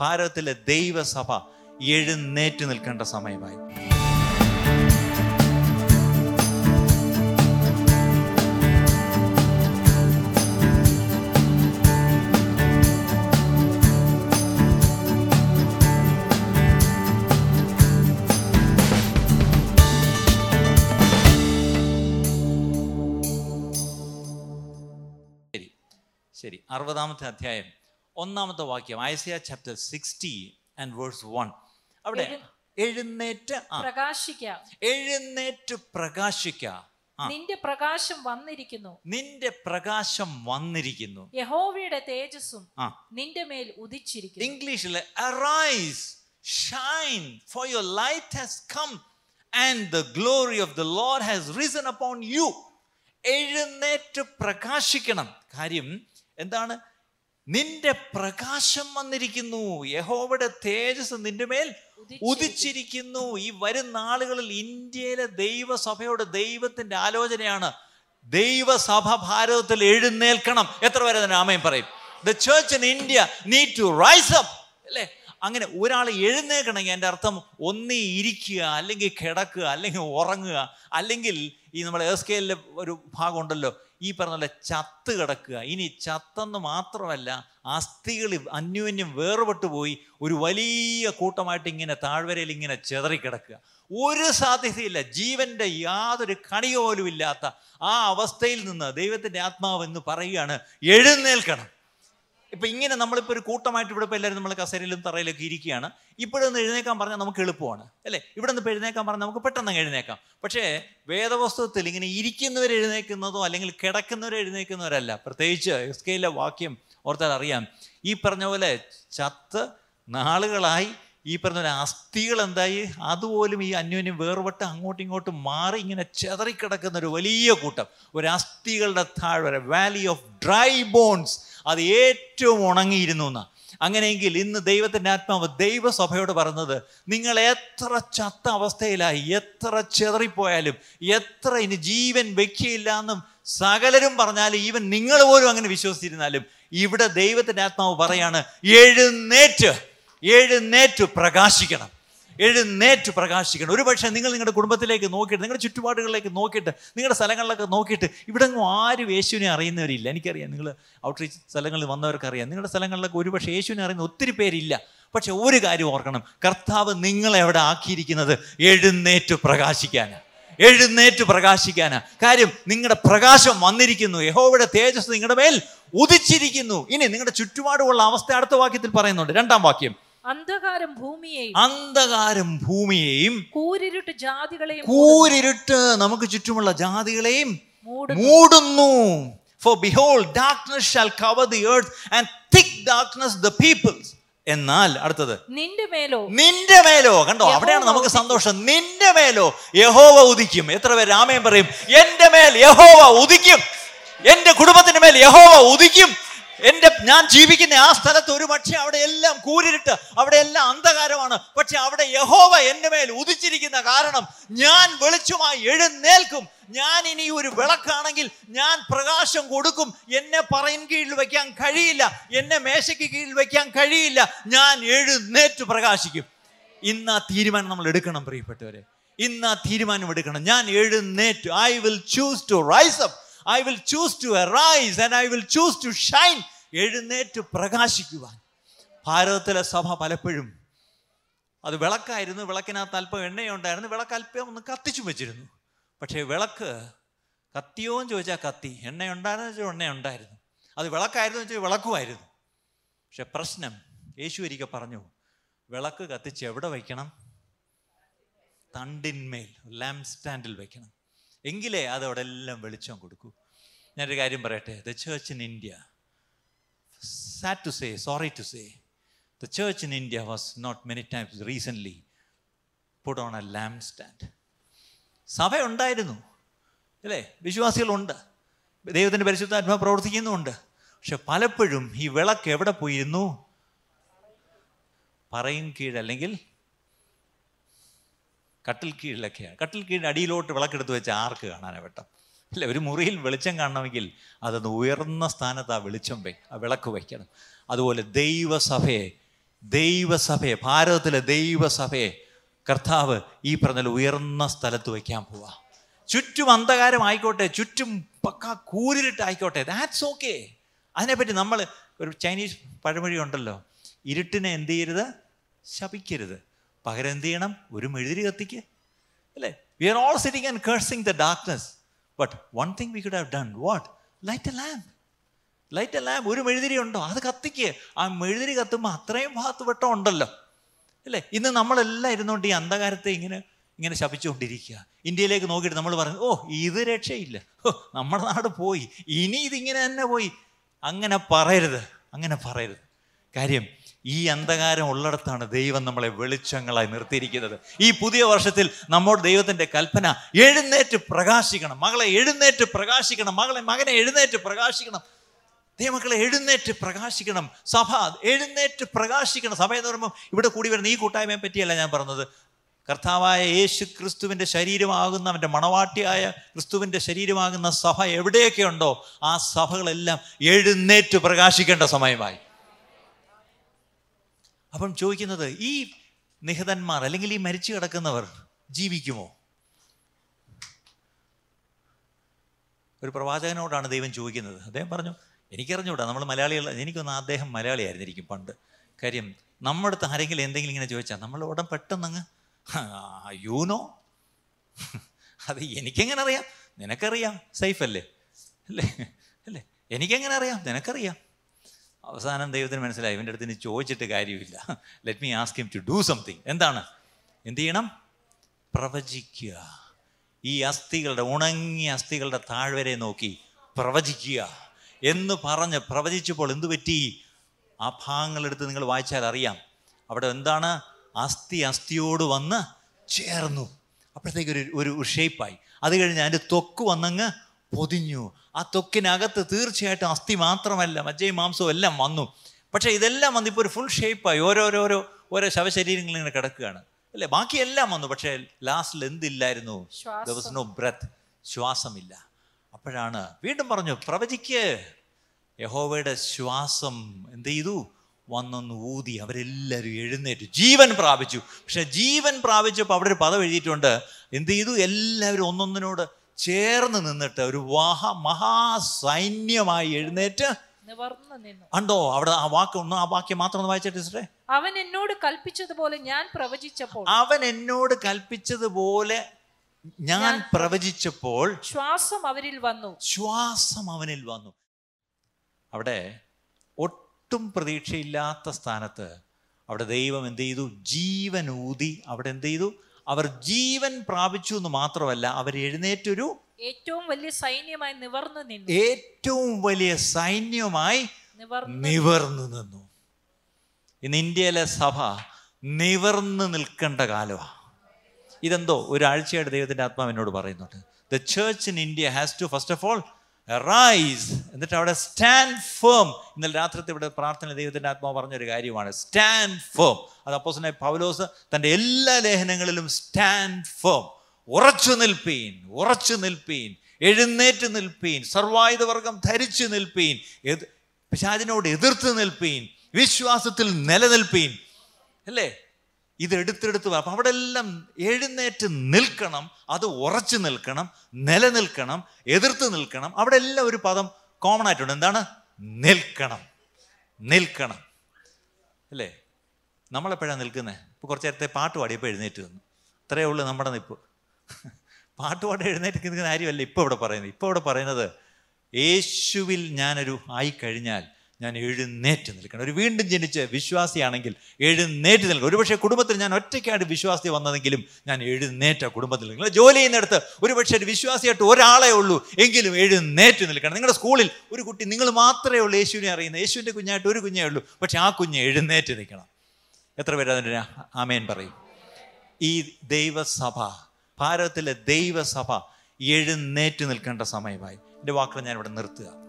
ഭാരതത്തിലെ ദൈവസഭ എഴുന്നേറ്റ് നിൽക്കേണ്ട സമയമായി. ശരി. അറുപതാമത്തെ അധ്യായം. ഒന്നാമത്തെ വാക്യം Isaiah chapter sixty and verse one അവിടെ എഴുന്നേറ്റ് പ്രകാശിക്ക. എഴുന്നേറ്റ് പ്രകാശിക്ക. നിന്റെ പ്രകാശം വന്നിരിക്കുന്നു. നിന്റെ പ്രകാശം വന്നിരിക്കുന്നു. യഹോവയുടെ തേജസ്സും നിന്റെ മേൽ ഉദിച്ചിരിക്കുന്നു. ഇംഗ്ലീഷിൽ arise shine for your light has come and the glory of the lord has risen upon you എഴുന്നേറ്റ് പ്രകാശിക്കണം. കാര്യം എന്താണ്? നിന്റെ പ്രകാശം വന്നിരിക്കുന്നു. യഹോവയുടെ തേജസ് നിന്റെ മേൽ ഉദിച്ചിരിക്കുന്നു. ഈ വരും നാളുകളിൽ ഇന്ത്യയിലെ ദൈവസഭയുടെ ദൈവത്തിന്റെ ആലോചനയാണ്. ദൈവസഭ ഭാരതത്തിൽ എഴുന്നേൽക്കണം. എത്ര പേരെ തന്നെ ആമയും പറയും? The church in India need to rise up അല്ലേ? അങ്ങനെ ഒരാൾ എഴുന്നേൽക്കണമെങ്കിൽ എന്റെ അർത്ഥം ഒന്നീ ഇരിക്കുക അല്ലെങ്കിൽ കിടക്കുക അല്ലെങ്കിൽ ഉറങ്ങുക അല്ലെങ്കിൽ ഈ നമ്മുടെ എസ്കെയിലെ ഒരു ഭാഗമുണ്ടല്ലോ ഈ പറഞ്ഞ പോലെ ചത്ത് കിടക്കുക. ഇനി ചത്തെന്ന് മാത്രമല്ല അസ്ഥികൾ അന്യോന്യം വേർപെട്ടു പോയി ഒരു വലിയ കൂട്ടമായിട്ട് ഇങ്ങനെ താഴ്വരയിൽ ഇങ്ങനെ ചെതറിക്കിടക്കുക ഒരു സാധ്യതയില്ല. ജീവന്റെ യാതൊരു കണിക പോലും ഇല്ലാത്ത ആ അവസ്ഥയിൽ നിന്ന് ദൈവത്തിന്റെ ആത്മാവ് എന്ന് പറയുകയാണ് എഴുന്നേൽക്കണം. ഇപ്പൊ ഇങ്ങനെ നമ്മളിപ്പോൾ ഒരു കൂട്ടമായിട്ട് ഇവിടെ ഇപ്പോൾ എല്ലാവരും നമ്മൾ കസേരയിലും തറയിലൊക്കെ ഇരിക്കുകയാണ്. ഇപ്പോഴൊന്ന് എഴുന്നേക്കാൻ പറഞ്ഞാൽ നമുക്ക് എളുപ്പമാണ്. അല്ലേ? ഇവിടെ നിന്ന് എഴുന്നേക്കാൻ പറഞ്ഞാൽ നമുക്ക് പെട്ടെന്ന് എഴുന്നേക്കാം. പക്ഷേ വേദവസ്തുവത്തിൽ ഇങ്ങനെ ഇരിക്കുന്നവർ എഴുന്നേക്കുന്നതോ അല്ലെങ്കിൽ കിടക്കുന്നവർ എഴുന്നേക്കുന്നവരല്ല. പ്രത്യേകിച്ച് എസ് കെയിലെ വാക്യം ഓർത്താൽ അറിയാം. ഈ പറഞ്ഞ പോലെ ചത്ത് നാളുകളായി ഈ പറഞ്ഞ പോലെ അസ്ഥികൾ എന്തായി അതുപോലും ഈ അന്യോന്യം വേർപെട്ട് അങ്ങോട്ടും ഇങ്ങോട്ടും മാറി ഇങ്ങനെ ചെതറിക്കിടക്കുന്ന ഒരു വലിയ കൂട്ടം. ഒരു അസ്ഥികളുടെ താഴ്വര വാലി ഓഫ് ഡ്രൈ ബോൺസ് അത് ഏറ്റവും ഉണങ്ങിയിരുന്നു എന്നാ. അങ്ങനെയെങ്കിൽ ഇന്ന് ദൈവത്തിന്റെ ആത്മാവ് ദൈവസഭയോട് പറഞ്ഞത് നിങ്ങൾ എത്ര ചത്ത അവസ്ഥയിലായി എത്ര ചെതറിപ്പോയാലും എത്ര ഇനി ജീവൻ വെക്കിയില്ല എന്നും സകലരും പറഞ്ഞാലും ഈവൻ നിങ്ങൾ പോലും അങ്ങനെ വിശ്വസിച്ചിരുന്നാലും ഇവിടെ ദൈവത്തിന്റെ ആത്മാവ് പറയാണ് എഴുന്നേറ്റ്. എഴുന്നേറ്റ് പ്രകാശിക്കണം. എഴുന്നേറ്റ് പ്രകാശിക്കണം. ഒരു പക്ഷേ നിങ്ങൾ നിങ്ങളുടെ കുടുംബത്തിലേക്ക് നോക്കിയിട്ട് നിങ്ങളുടെ ചുറ്റുപാടുകളിലേക്ക് നോക്കിയിട്ട് നിങ്ങളുടെ സ്ഥലങ്ങളിലൊക്കെ നോക്കിയിട്ട് ഇവിടെ ആരും യേശുവിനെ അറിയുന്നവരില്ല. എനിക്കറിയാം നിങ്ങൾ ഔട്ട്റീച്ച് സ്ഥലങ്ങളിൽ വന്നവർക്കറിയാം. നിങ്ങളുടെ സ്ഥലങ്ങളിലൊക്കെ ഒരു പക്ഷേ യേശുവിനെ അറിയുന്ന ഒത്തിരി പേരില്ല. പക്ഷെ ഒരു കാര്യം ഓർക്കണം. കർത്താവ് നിങ്ങളെ എവിടെ ആക്കിയിരിക്കുന്നത് എഴുന്നേറ്റ് പ്രകാശിക്കാനാണ് എഴുന്നേറ്റ് പ്രകാശിക്കാനാ. കാര്യം നിങ്ങളുടെ പ്രകാശം വന്നിരിക്കുന്നു. യഹോവയുടെ തേജസ് നിങ്ങളുടെ മേൽ ഉദിച്ചിരിക്കുന്നു. ഇനി നിങ്ങളുടെ ചുറ്റുപാടുമുള്ള അവസ്ഥ അടുത്ത വാക്യത്തിൽ പറയുന്നുണ്ട്. രണ്ടാം വാക്യം. അന്ധകാരം ഭൂമിയെയും അന്ധകാരം ഭൂമിയെയും കൂരിരുട്ട് ജാതികളെയും കൂരിരുട്ട് നമുക്ക് ചുറ്റുമുള്ള ജാതികളെയും മൂടുന്നു. For behold darkness shall cover the earth and thick darkness the peoples എന്നാൽ അടുത്തത്. നിന്റെ മേലോ? നിന്റെ മേലോ? കണ്ടോ? അവിടെയാണ് നമുക്ക് സന്തോഷം. നിന്റെ മേലോ? യഹോവ ഉദിക്കും. എത്ര പേര് രാമയം പറയും എന്റെ മേൽ യഹോവ ഉദിക്കും. എന്റെ കുടുംബത്തിന്റെ മേൽ യഹോവ ഉദിക്കും. എന്റെ ഞാൻ ജീവിക്കുന്ന ആ സ്ഥലത്ത് ഒരു പക്ഷേ അവിടെ എല്ലാം കൂരിട്ട് അവിടെ എല്ലാം അന്ധകാരമാണ്. പക്ഷെ അവിടെ യഹോവ എന്റെ മേൽ ഉദിച്ചിരിക്കുന്ന കാരണം ഞാൻ വെളിച്ചമായി എഴുന്നേൽക്കും. ഞാൻ ഇനി ഒരു വിളക്കാണെങ്കിൽ ഞാൻ പ്രകാശം കൊടുക്കും. എന്നെ പറയിൻ കീഴിൽ വയ്ക്കാൻ കഴിയില്ല. എന്നെ മേശയ്ക്ക് കീഴിൽ വയ്ക്കാൻ കഴിയില്ല. ഞാൻ എഴുന്നേറ്റ് പ്രകാശിക്കും. ഇന്ന് ആ തീരുമാനം നമ്മൾ എടുക്കണം പ്രിയപ്പെട്ടവരെ. ഇന്ന് ആ തീരുമാനം എടുക്കണം. ഞാൻ എഴുന്നേറ്റ്. I will choose to rise up I will choose to rise and I will choose to shine എഴുന്നേറ്റ് പ്രകാശിക്കുവാൻ. ഭാരതത്തിലെ സഭ പലപ്പോഴും അത് വിളക്കായിരുന്നു വിളക്കിനകത്ത് അല്പം എണ്ണയുണ്ടായിരുന്നു വിളക്ക് അല്പം ഒന്ന് കത്തിച്ചു വെച്ചിരുന്നു. പക്ഷേ വിളക്ക് കത്തിയോന്ന് ചോദിച്ചാൽ കത്തി. എണ്ണയുണ്ടായിരുന്നു വെച്ചാൽ എണ്ണയുണ്ടായിരുന്നു. അത് വിളക്കായിരുന്നു വെച്ചാൽ വിളക്കുമായിരുന്നു. പക്ഷെ പ്രശ്നം യേശു ഒരിക്കൽ പറഞ്ഞു വിളക്ക് കത്തിച്ച് എവിടെ വയ്ക്കണം? തണ്ടിന്മേൽ ലാമ്പ് സ്റ്റാൻഡിൽ വെക്കണം എങ്കിലേ അതവിടെ എല്ലാം വെളിച്ചം കൊടുക്കൂ. ഞാനൊരു കാര്യം പറയട്ടെ? The church in India to say sorry to say the church in India was not many times recently put on a lamp stand സഭ ഉണ്ടായിരുന്നു അല്ലേ? വിശ്വാസികളുണ്ട്. ദൈവത്തിന്റെ പരിശുദ്ധാത്മ പ്രവർത്തിക്കുന്നുമുണ്ട്. പക്ഷെ പലപ്പോഴും ഈ വിളക്ക് എവിടെ പോയിരുന്നു? പറയും കീഴല്ലെങ്കിൽ കട്ടിൽ കീഴിലൊക്കെയാണ്. കട്ടിൽ കീഴിൽ അടിയിലോട്ട് വിളക്കെടുത്ത് വെച്ച് ആർക്ക് കാണാനാണ് വെട്ടം? അല്ല ഒരു മുറിയിൽ വെളിച്ചം കാണണമെങ്കിൽ അതൊന്ന് ഉയർന്ന സ്ഥാനത്ത് ആ വെളിച്ചം വെ ആ വിളക്ക് വയ്ക്കണം. അതുപോലെ ദൈവസഭയെ ദൈവസഭയെ ഭാരതത്തിലെ ദൈവസഭയെ കർത്താവ് ഈ പറഞ്ഞ ഉയർന്ന സ്ഥലത്ത് വയ്ക്കാൻ പോവാ. ചുറ്റും അന്ധകാരം ആയിക്കോട്ടെ ചുറ്റും പക്ക കൂരിരുട്ടായിക്കോട്ടെ ദാറ്റ്സ് ഓക്കെ അതിനെപ്പറ്റി നമ്മൾ ഒരു ചൈനീസ് പഴമൊഴി ഉണ്ടല്ലോ ഇരുട്ടിനെ എന്ത് ചെയ്യരുത്? ശപിക്കരുത്. പകരം എന്ത് ചെയ്യണം? ഒരു മെഴുതിരി കത്തിക്ക്. അല്ലേ? We are all sitting and cursing the darkness but one thing we could have done what light a lamp light a lamp ഒരു മെഴുതിരി ഉണ്ടോ? അത് കത്തിക്ക്. ആ മെഴുതിരി കത്തുമ്പോൾ അത്രയും ഭാഗത്ത് വെട്ടം ഉണ്ടല്ലോ. അല്ലേ? ഇന്ന് നമ്മളെല്ലാം ഇരുന്നുകൊണ്ട് ഈ അന്ധകാരത്തെ ഇങ്ങനെ ഇങ്ങനെ ശപിച്ചുകൊണ്ടിരിക്കുക. ഇന്ത്യയിലേക്ക് നോക്കിയിട്ട് നമ്മൾ പറഞ്ഞു ഓ ഇത് രക്ഷയില്ല. ഓ നമ്മുടെ നാട് പോയി. ഇനി ഇതിങ്ങനെ തന്നെ പോയി. അങ്ങനെ പറയരുത്. അങ്ങനെ പറയരുത്. കാര്യം ഈ അന്ധകാരം ഉള്ളിടത്താണ് ദൈവം നമ്മളെ വെളിച്ചങ്ങളായി നിർത്തിയിരിക്കുന്നത്. ഈ പുതിയ വർഷത്തിൽ നമ്മുടെ ദൈവത്തിന്റെ കൽപ്പന എഴുന്നേറ്റ് പ്രകാശിക്കണം. മകളെ എഴുന്നേറ്റ് പ്രകാശിക്കണം. മകളെ മകനെ എഴുന്നേറ്റ് പ്രകാശിക്കണം. ദൈവമക്കളെ എഴുന്നേറ്റ് പ്രകാശിക്കണം. സഭ എഴുന്നേറ്റ് പ്രകാശിക്കണം. സഭ എന്ന് പറയുമ്പോൾ ഇവിടെ കൂടി വരുന്ന ഈ കൂട്ടായ്മയെ പറ്റിയല്ല ഞാൻ പറഞ്ഞത്. കർത്താവായ യേശു ക്രിസ്തുവിന്റെ ശരീരമാകുന്ന അവന്റെ മണവാട്ടിയായ ക്രിസ്തുവിന്റെ ശരീരമാകുന്ന സഭ എവിടെയൊക്കെ ഉണ്ടോ ആ സഭകളെല്ലാം എഴുന്നേറ്റ് പ്രകാശിക്കേണ്ട സമയമായി. അപ്പം ചോദിക്കുന്നത് ഈ നിഹതന്മാർ അല്ലെങ്കിൽ ഈ മരിച്ചു കിടക്കുന്നവർ ജീവിക്കുമോ? ഒരു പ്രവാചകനോടാണ് ദൈവം ചോദിക്കുന്നത്. അദ്ദേഹം പറഞ്ഞു എനിക്കറിഞ്ഞൂടാ നമ്മൾ മലയാളികൾ എനിക്കൊന്ന് അദ്ദേഹം മലയാളിയായിരുന്നിരിക്കും പണ്ട്. കാര്യം നമ്മുടെ അടുത്ത് ആരെങ്കിലും എന്തെങ്കിലും ഇങ്ങനെ ചോദിച്ചാൽ നമ്മൾ ഉടൻ പെട്ടെന്നങ്ങ് യൂനോ അത് എനിക്കെങ്ങനെ അറിയാം? നിനക്കറിയാം? സേഫ് അല്ലേ? അല്ലേ? അല്ലേ? എനിക്കെങ്ങനെ അറിയാം? നിനക്കറിയാം? അവസാനം ദൈവത്തിന് മനസ്സിലായി ഇവന്റെ അടുത്ത് ഇനി ചോദിച്ചിട്ട് കാര്യമില്ല. Let me ask him to do something എന്താണ്? എന്ത് ചെയ്യണം? പ്രവചിക്കുക. ഈ അസ്ഥികളുടെ ഉണങ്ങിയ അസ്ഥികളുടെ താഴ്വരെ നോക്കി പ്രവചിക്കുക. എന്ന് പറഞ്ഞ് പ്രവചിച്ചപ്പോൾ എന്തു പറ്റി? ആ ഭാഗങ്ങളെടുത്ത് നിങ്ങൾ വായിച്ചാൽ അറിയാം. അവിടെ എന്താണ്? അസ്ഥി അസ്ഥിയോട് വന്ന് ചേർന്നു. അപ്പോഴത്തേക്ക് ഒരു ഒരു ഷേപ്പായി അത് കഴിഞ്ഞ് അതിന്റെ ത്വക്ക് വന്നങ്ങ് പൊതിഞ്ഞു. ആ തൊക്കിനകത്ത് തീർച്ചയായിട്ടും അസ്ഥി മാത്രമല്ല മജ്ജയും മാംസവും എല്ലാം വന്നു. പക്ഷേ ഇതെല്ലാം വന്ന് ഇപ്പോൾ ഒരു ഫുൾ ഷേപ്പായി ഓരോരോരോ ഓരോ ശവശരീരങ്ങൾ ഇങ്ങനെ കിടക്കുകയാണ്. അല്ലേ? ബാക്കിയെല്ലാം വന്നു. പക്ഷേ ലാസ്റ്റിൽ എന്തില്ലായിരുന്നു? ദിവസം നോ ബ്രത്ത് no breath. ശ്വാസമില്ല. അപ്പോഴാണ് വീണ്ടും പറഞ്ഞു പ്രവചിക്ക്. യഹോവയുടെ ശ്വാസം എന്ത് ചെയ്തു? വന്നൊന്ന് ഊതി. അവരെല്ലാവരും എഴുന്നേറ്റു ജീവൻ പ്രാപിച്ചു. പക്ഷെ ജീവൻ പ്രാപിച്ചപ്പോൾ അവിടെ ഒരു പദം എഴുതിയിട്ടുണ്ട്. എന്ത് ചെയ്തു? എല്ലാവരും ഒന്നൊന്നിനോട് ചേർന്ന് നിന്നിട്ട് ഒരു വാഹ മഹാസൈന്യമായി എഴുന്നേറ്റ് ഉണ്ടോ അവിടെ ആ വാക്ക് ഒന്ന് ആ വാക്യം മാത്രം ഒന്ന് വായിച്ചിട്ട് സിസ്റ്ററെ. അവൻ എന്നോട് കൽപ്പിച്ചതുപോലെ ഞാൻ പ്രവചിച്ചപ്പോൾ അവൻ എന്നോട് കൽപ്പിച്ചതുപോലെ ഞാൻ പ്രവചിച്ചപ്പോൾ ശ്വാസം അവരിൽ വന്നു. ശ്വാസം അവനിൽ വന്നു. അവിടെ ഒട്ടും പ്രതീക്ഷയില്ലാത്ത സ്ഥാനത്ത് അവിടെ ദൈവം എന്ത് ചെയ്തു? ജീവൻ ഊതി അവിടെ എന്ത് ചെയ്തു? അവർ ജീവൻ പ്രാപിച്ചു എന്ന് മാത്രമല്ല അവർ എഴുന്നേറ്റൊരു ഏറ്റവും വലിയ സൈന്യമായി നിവർന്നു നിന്നു. ഏറ്റവും വലിയ സൈന്യമായി നിവർന്നു നിന്നു. ഇന്ന് ഇന്ത്യയിലെ സഭ നിവർന്നു നിൽക്കേണ്ട കാലമാണ് ഇതെന്തോ ഒരാഴ്ചയായിട്ട് ദൈവത്തിന്റെ ആത്മാവ് എന്നോട് പറയുന്നുണ്ട്. The church in India has to first of all rise എന്നിട്ട് അവിടെ സ്റ്റാൻഡ് ഫേം ഇന്നലെ രാത്രിത്തെ ഇവിടെ പ്രാർത്ഥന ദൈവത്തിന്റെ ആത്മാവ് പറഞ്ഞൊരു കാര്യമാണ്. സ്റ്റാൻഡ് ഫേം അത് അപ്പോസനെ പൗലോസ് തന്റെ എല്ലാ ലേഖനങ്ങളിലും സ്റ്റാൻഡ് ഫേം ഉറച്ചു നിൽപ്പീൻ ഉറച്ചു നിൽപ്പീൻ എഴുന്നേറ്റ് നിൽപ്പീൻ സർവായുധവർഗം ധരിച്ചു നിൽപ്പീൻ പിശാചിനോട് എതിർത്ത് നിൽപ്പീൻ വിശ്വാസത്തിൽ നിലനിൽപ്പീൻ. അല്ലേ? ഇത് എടുത്തെടുത്ത് അപ്പം അവിടെ എല്ലാം എഴുന്നേറ്റ് നിൽക്കണം അത് ഉറച്ചു നിൽക്കണം നിലനിൽക്കണം എതിർത്ത് നിൽക്കണം. അവിടെ എല്ലാം ഒരു പദം കോമൺ ആയിട്ടുണ്ട്. എന്താണ്? നിൽക്കണം. നിൽക്കണം. അല്ലേ? നമ്മളെപ്പോഴാണ് നിൽക്കുന്നത് ഇപ്പോൾ കുറച്ച് നേരത്തെ പാട്ട് പാടിയപ്പോൾ എഴുന്നേറ്റ് നിന്നു. അത്രയേ ഉള്ളൂ നമ്മുടെ നിപ്പ്. പാട്ട് പാടി എഴുന്നേറ്റ് നിൽക്കുന്ന കാര്യമല്ല ഇപ്പോൾ ഇവിടെ പറയുന്നത്. ഇപ്പോൾ ഇവിടെ പറയുന്നത് യേശുവിൽ ഞാനൊരു ആയിക്കഴിഞ്ഞാൽ ഞാൻ എഴുന്നേറ്റ് നിൽക്കണം. ഒരു വീണ്ടും ജനിച്ച വിശ്വാസിയാണെങ്കിൽ എഴുന്നേറ്റ് നിൽക്കണം. ഒരുപക്ഷെ കുടുംബത്തിൽ ഞാൻ ഒറ്റയ്ക്കായിട്ട് വിശ്വാസി വന്നതെങ്കിലും ഞാൻ എഴുന്നേറ്റ കുടുംബത്തിൽ നിൽക്കണം. ജോലി ചെയ്യുന്നിടത്ത് ഒരുപക്ഷെ ഒരു വിശ്വാസിയായിട്ട് ഒരാളെ ഉള്ളൂ എങ്കിലും എഴുന്നേറ്റ് നിൽക്കണം. നിങ്ങളുടെ സ്കൂളിൽ ഒരു കുട്ടി നിങ്ങൾ മാത്രമേ ഉള്ളൂ യേശുവിനെ അറിയുന്നത്. യേശുവിന്റെ കുഞ്ഞായിട്ട് ഒരു കുഞ്ഞേ ഉള്ളൂ. പക്ഷെ ആ കുഞ്ഞ് എഴുന്നേറ്റ് നിൽക്കണം. എത്ര പേര് അതിന്റെ ആമേൻ പറയും. ഈ ദൈവസഭ ഭാരതത്തിലെ ദൈവസഭ എഴുന്നേറ്റ് നിൽക്കേണ്ട സമയമായി. എന്റെ വാക്കുകൾ ഞാൻ ഇവിടെ നിർത്തുക.